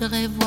voudrais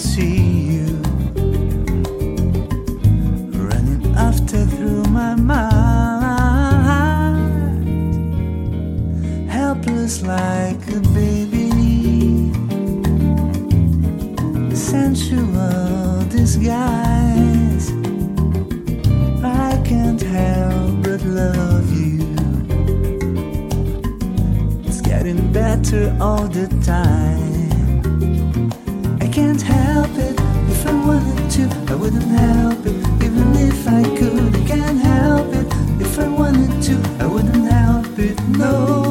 see you running after through my mind, helpless like a baby, sensual disguise. I can't help but love you. It's getting better all the time. couldn't help it, even if I could, I can't help it. If I wanted to, I wouldn't help it, no.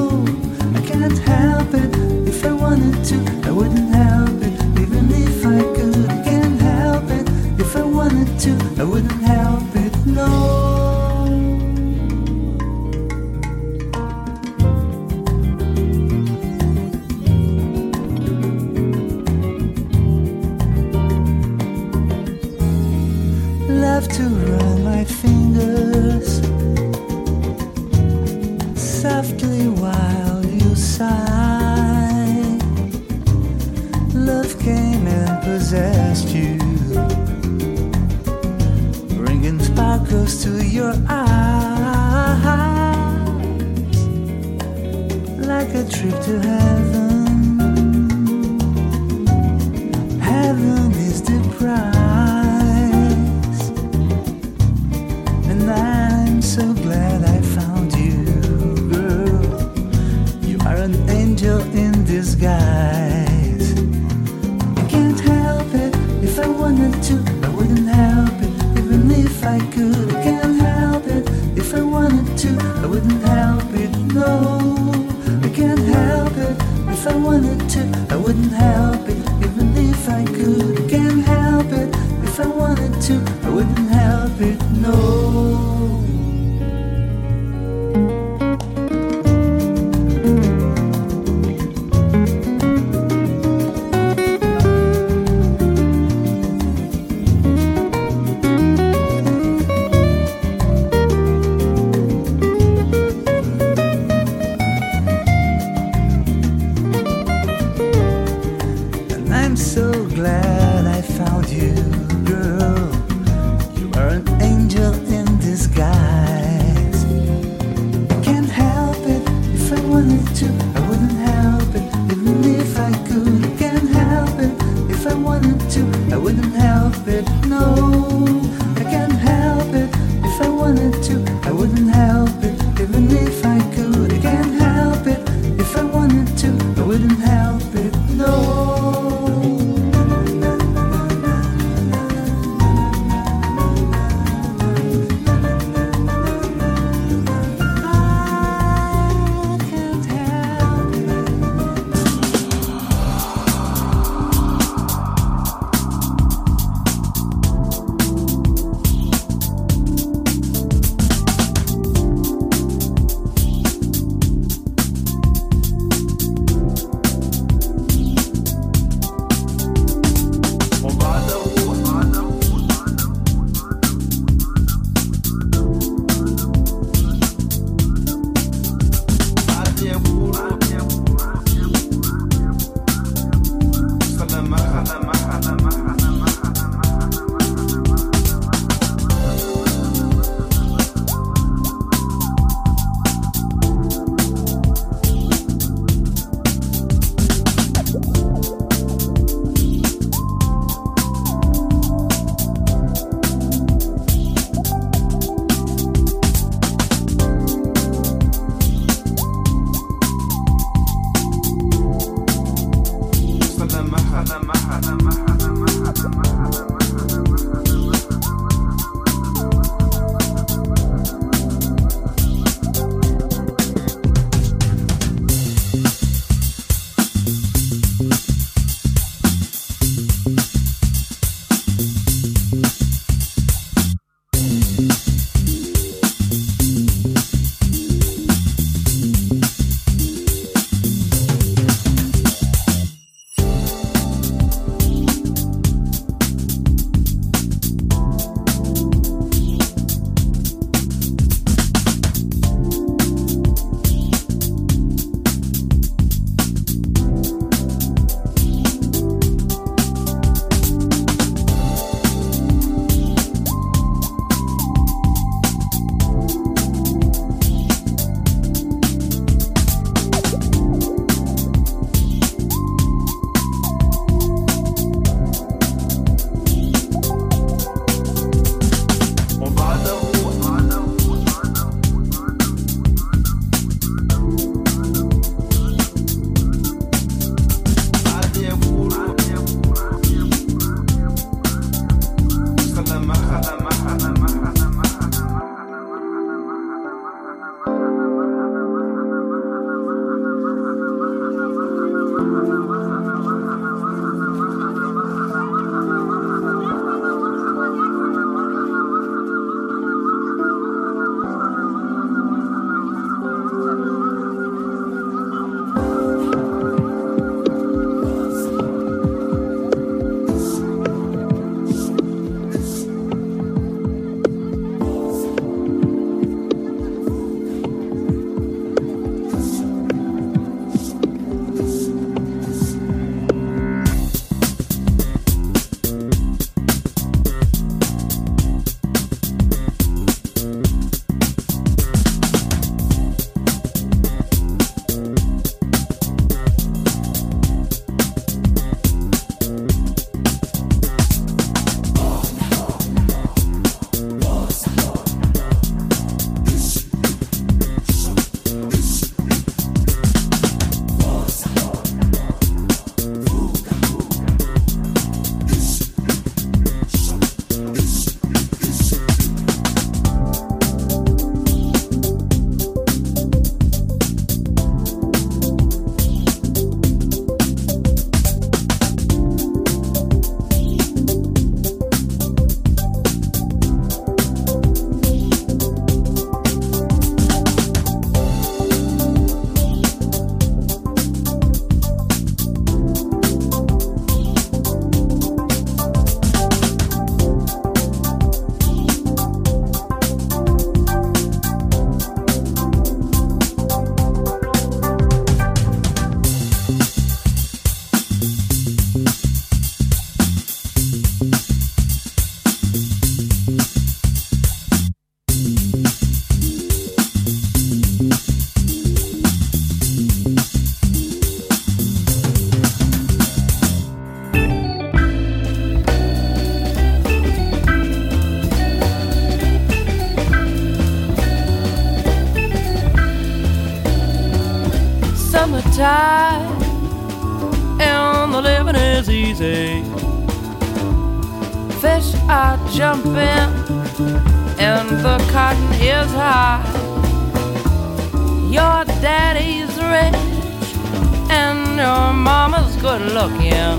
Mama's good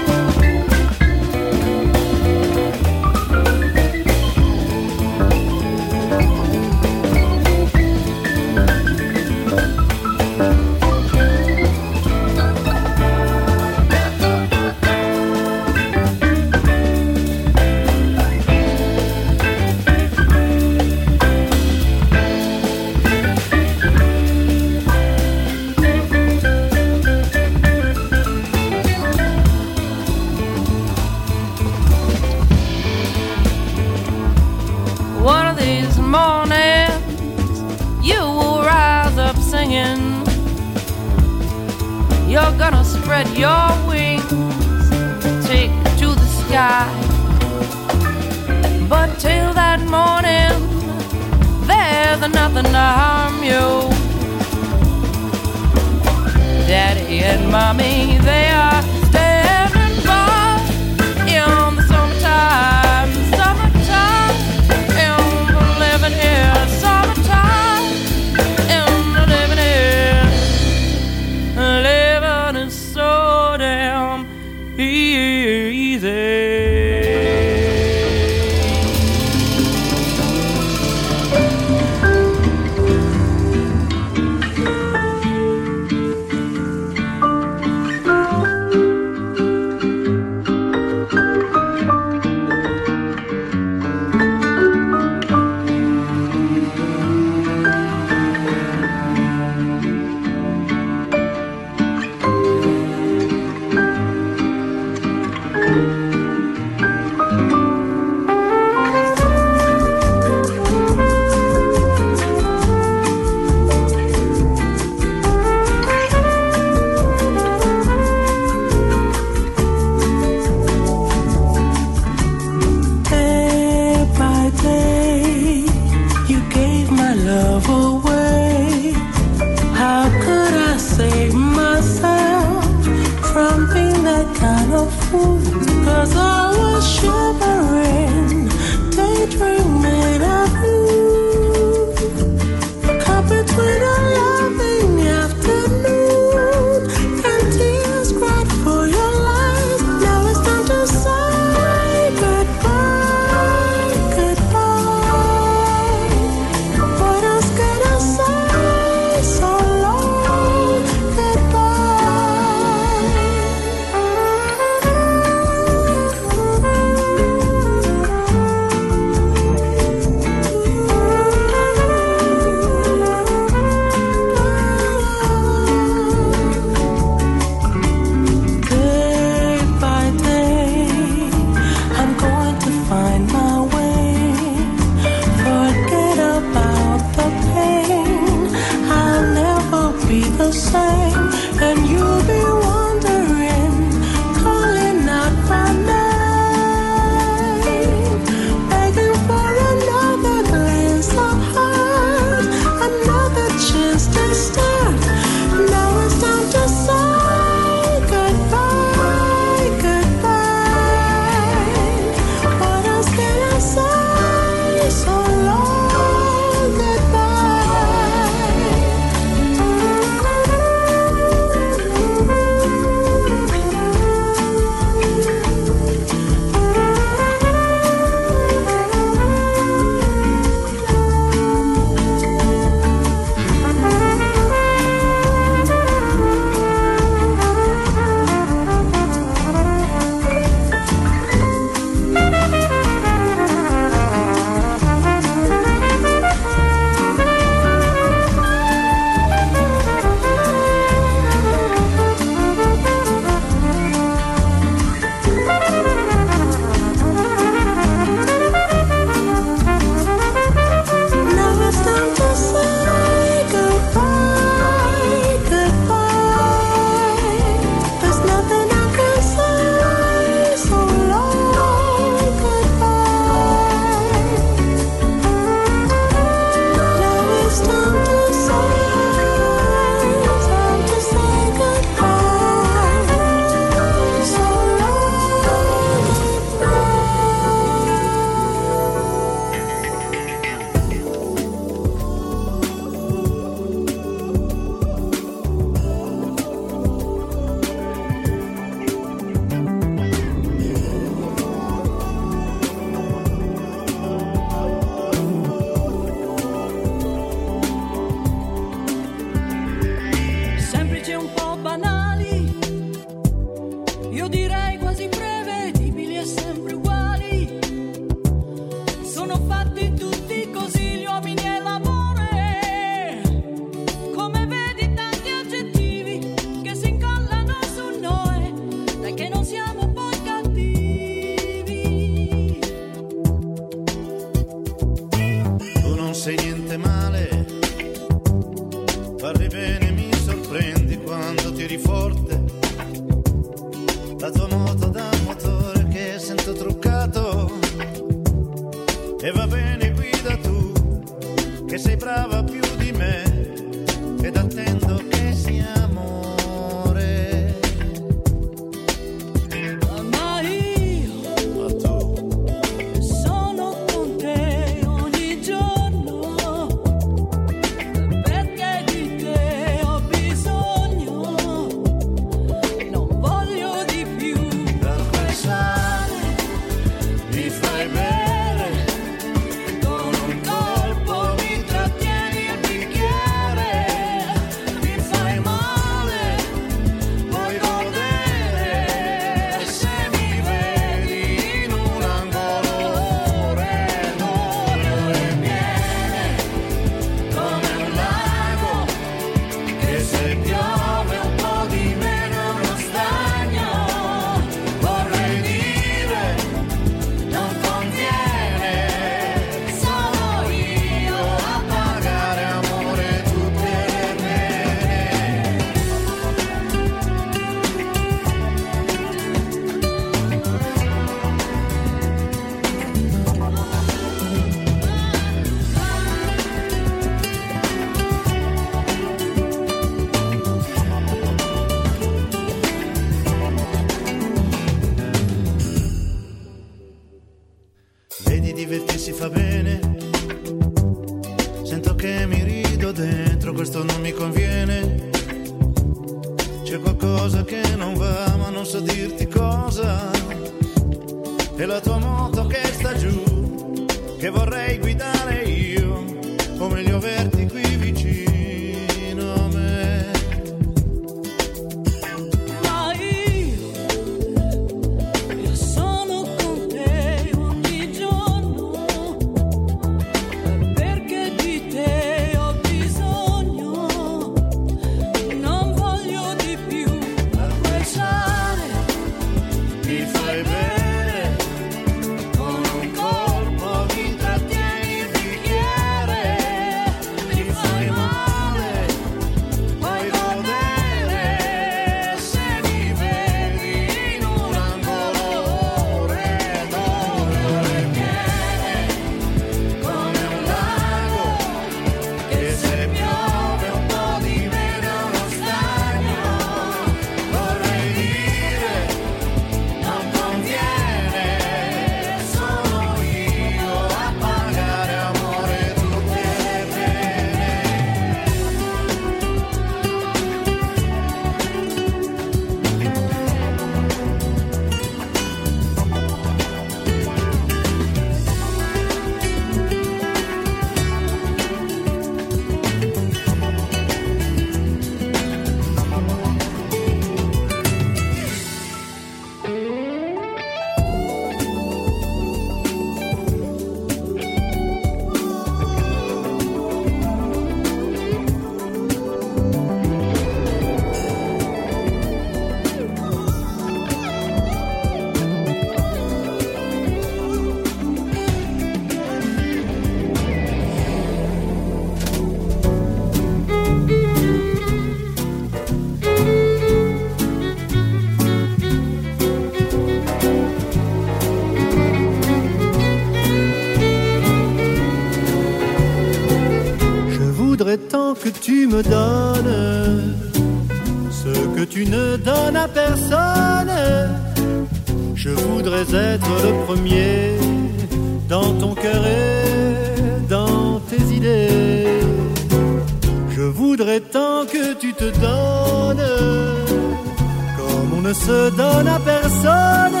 donne à personne.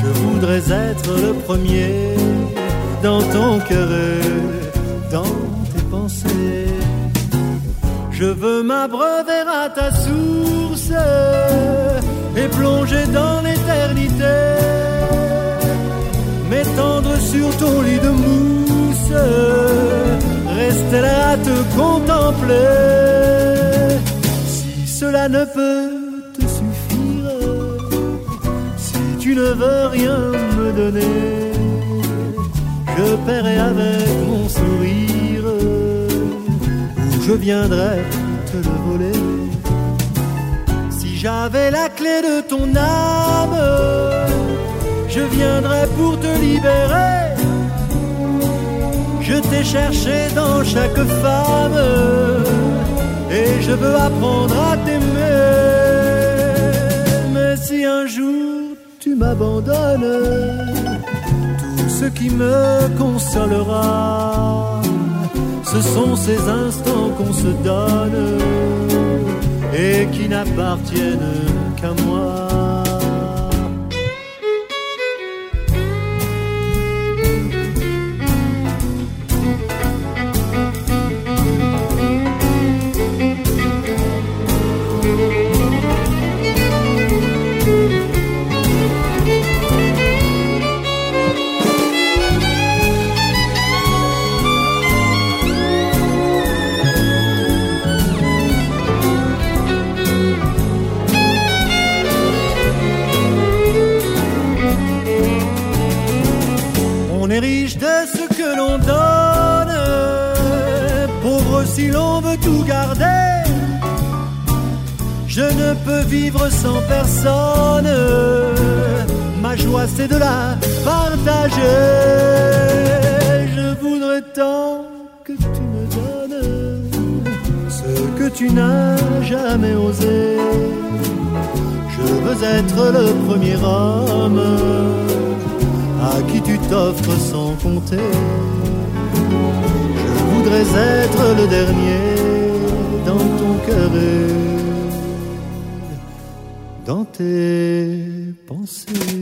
Je voudrais être le premier dans ton cœur, dans tes pensées. Je veux m'abreuver à ta source et plonger dans l'éternité. M'étendre sur ton lit de mousse, rester là à te contempler. ne veux rien me donner, je paierai avec mon sourire, ou je viendrai te le voler. Si j'avais la clé de ton âme, je viendrais pour te libérer. Je t'ai cherché dans chaque femme, et je veux apprendre à t'aimer. Mais si un jour tu m'abandonnes, tout ce qui me consolera, ce sont ces instants qu'on se donne et qui n'appartiennent qu'à moi. Si l'on veut tout garder. Je ne peux vivre sans personne, ma joie c'est de la partager. Je voudrais tant que tu me donnes ce que tu n'as jamais osé. Je veux être le premier homme à qui tu t'offres sans compter. Voudrais être le dernier dans ton cœur et dans tes pensées.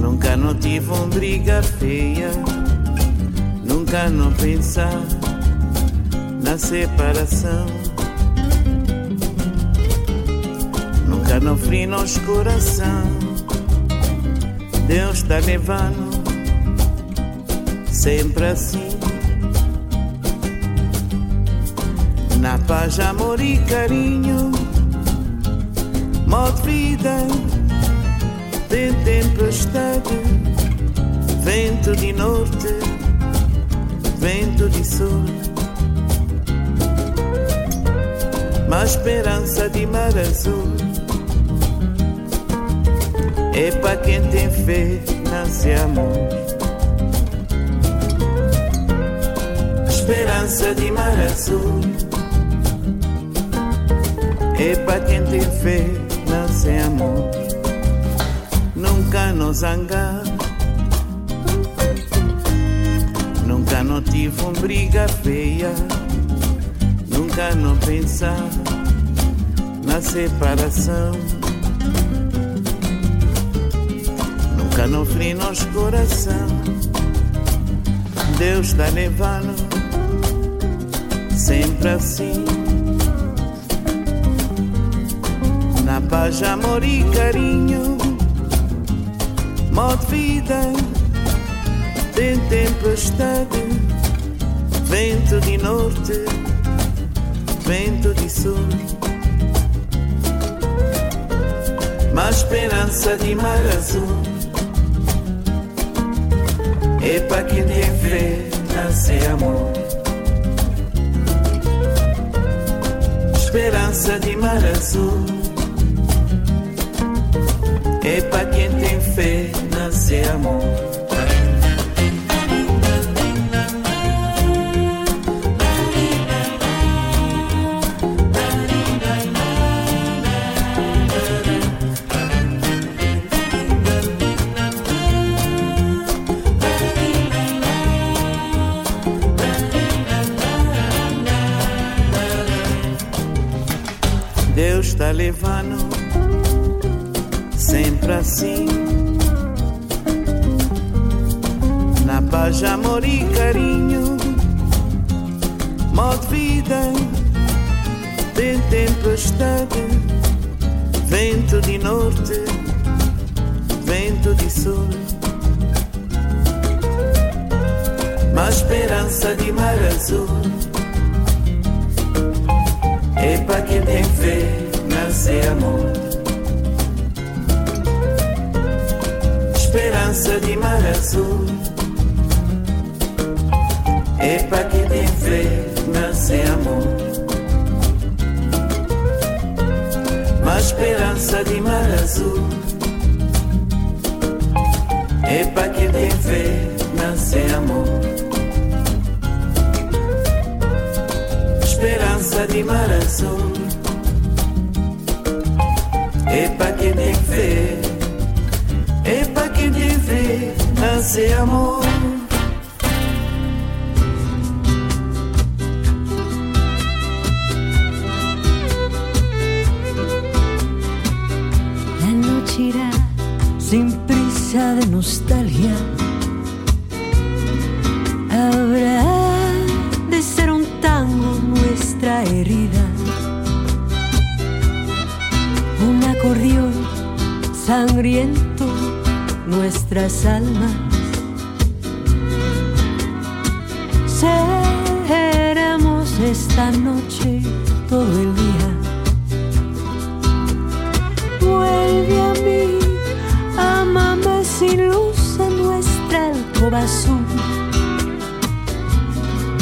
Nunca não tive uma briga feia. Nunca não pensar na separação. Nunca não fri nos coração. Deus está levando sempre assim. Na paz, amor e carinho, modo vida, tem tempestade, vento de norte, vento de sul. Mas esperança de mar azul é para quem tem fé, nasce amor. Esperança de mar azul é para quem tem fé, nasce amor. Nunca nos zangar, nunca não tive uma briga feia, nunca não pensar na separação. Nunca não fri nosso coração. Deus está levando sempre assim. Paz, amor e carinho, modo vida, tem tempestade, vento de norte, vento de sul. Mas esperança de mar azul é para quem tem fé, nasce amor. Esperança de mar azul é para quem tem fé, nasce amor.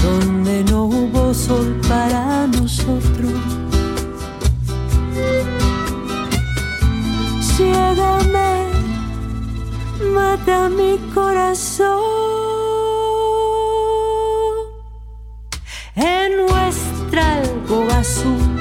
Donde no hubo sol para nosotros. Ciégame, mata mi corazón en nuestra alcoba azul.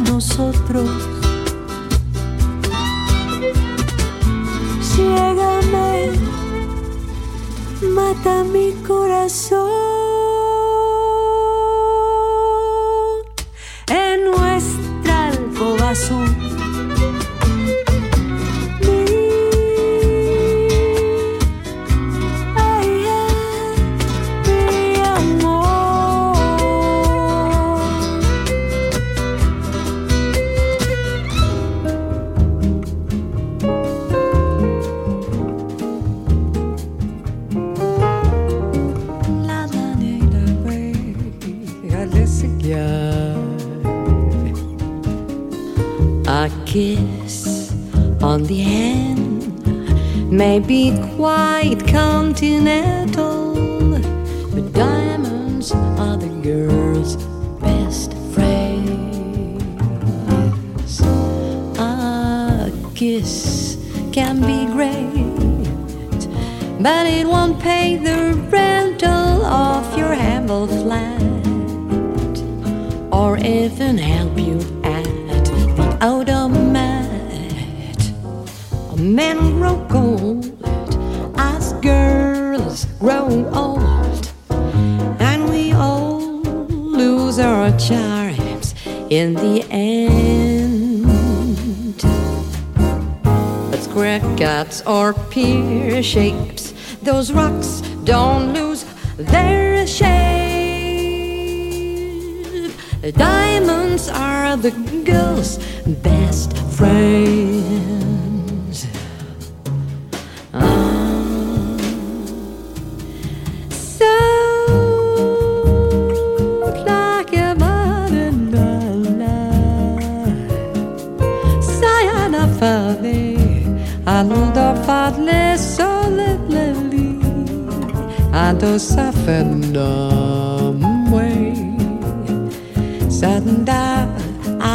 nosotros. Llégame, mata mi corazón.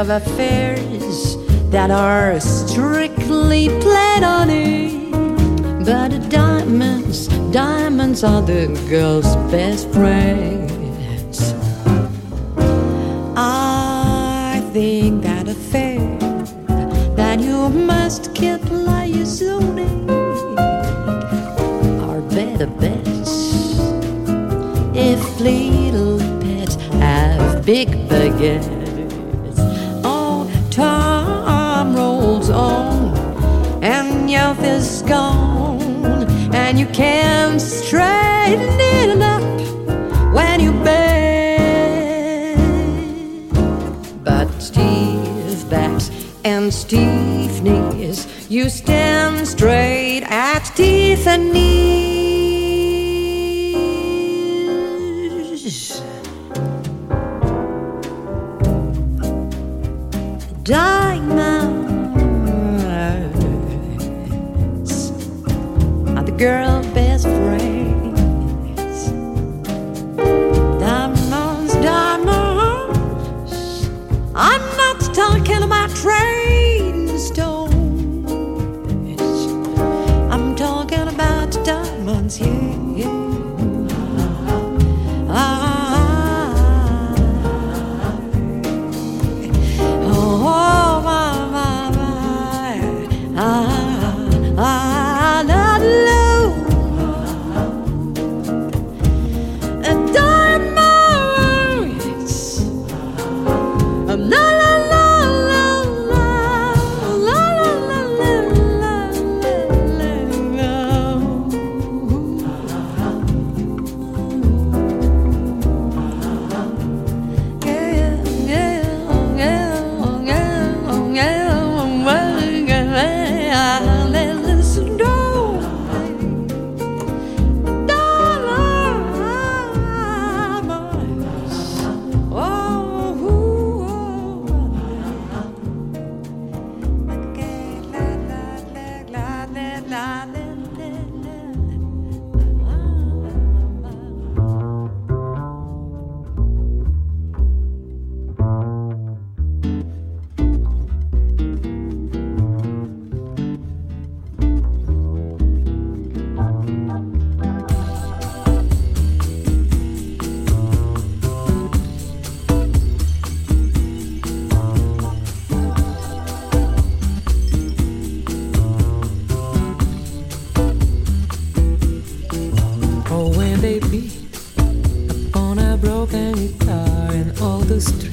of affairs that are strictly platonic. But diamonds, diamonds are the girl's best friends. I think that affair that you must keep liaisonic are better bets if little pets have big baguettes. And you can straighten it up when you bend. But Steve backs and Steve knees, you stand straight at teeth knees. the street.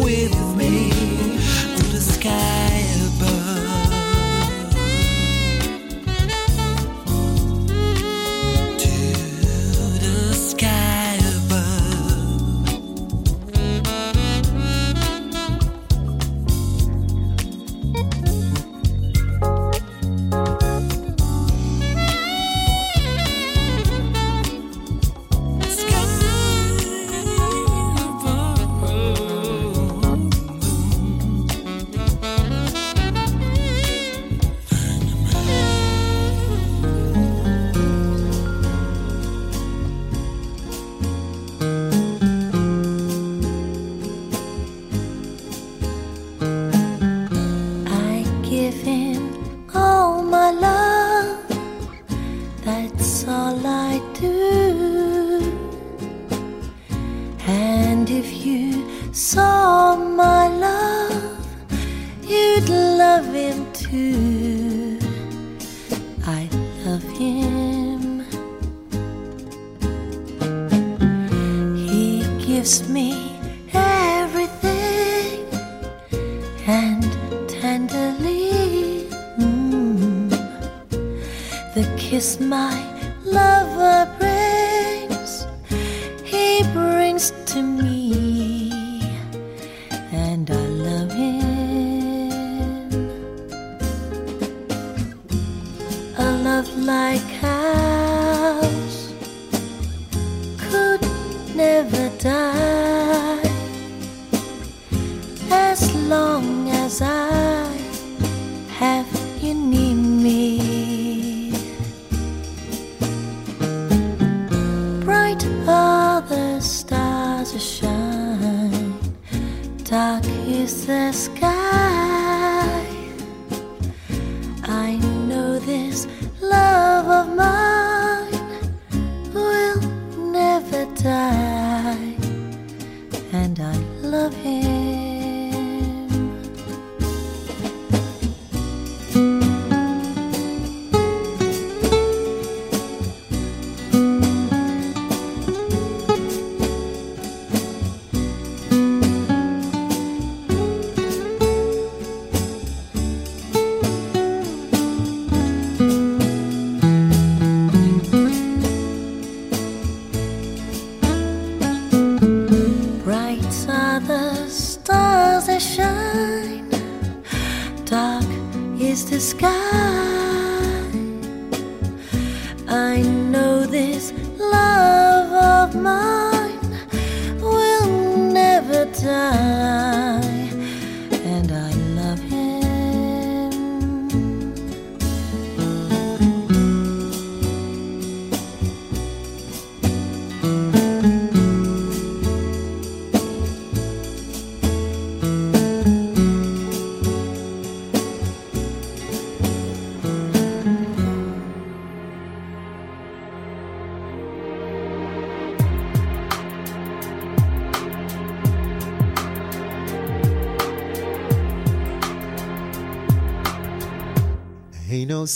And I the him.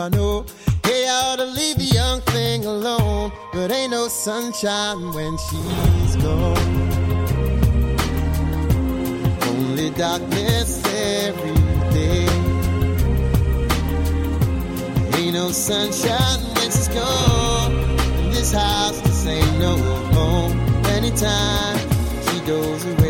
I know. Hey, I ought to leave the young thing alone, but ain't no sunshine when she's gone. Only darkness every day. Ain't no sunshine when she's gone. And this house just ain't no home. Anytime she goes away.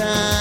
time.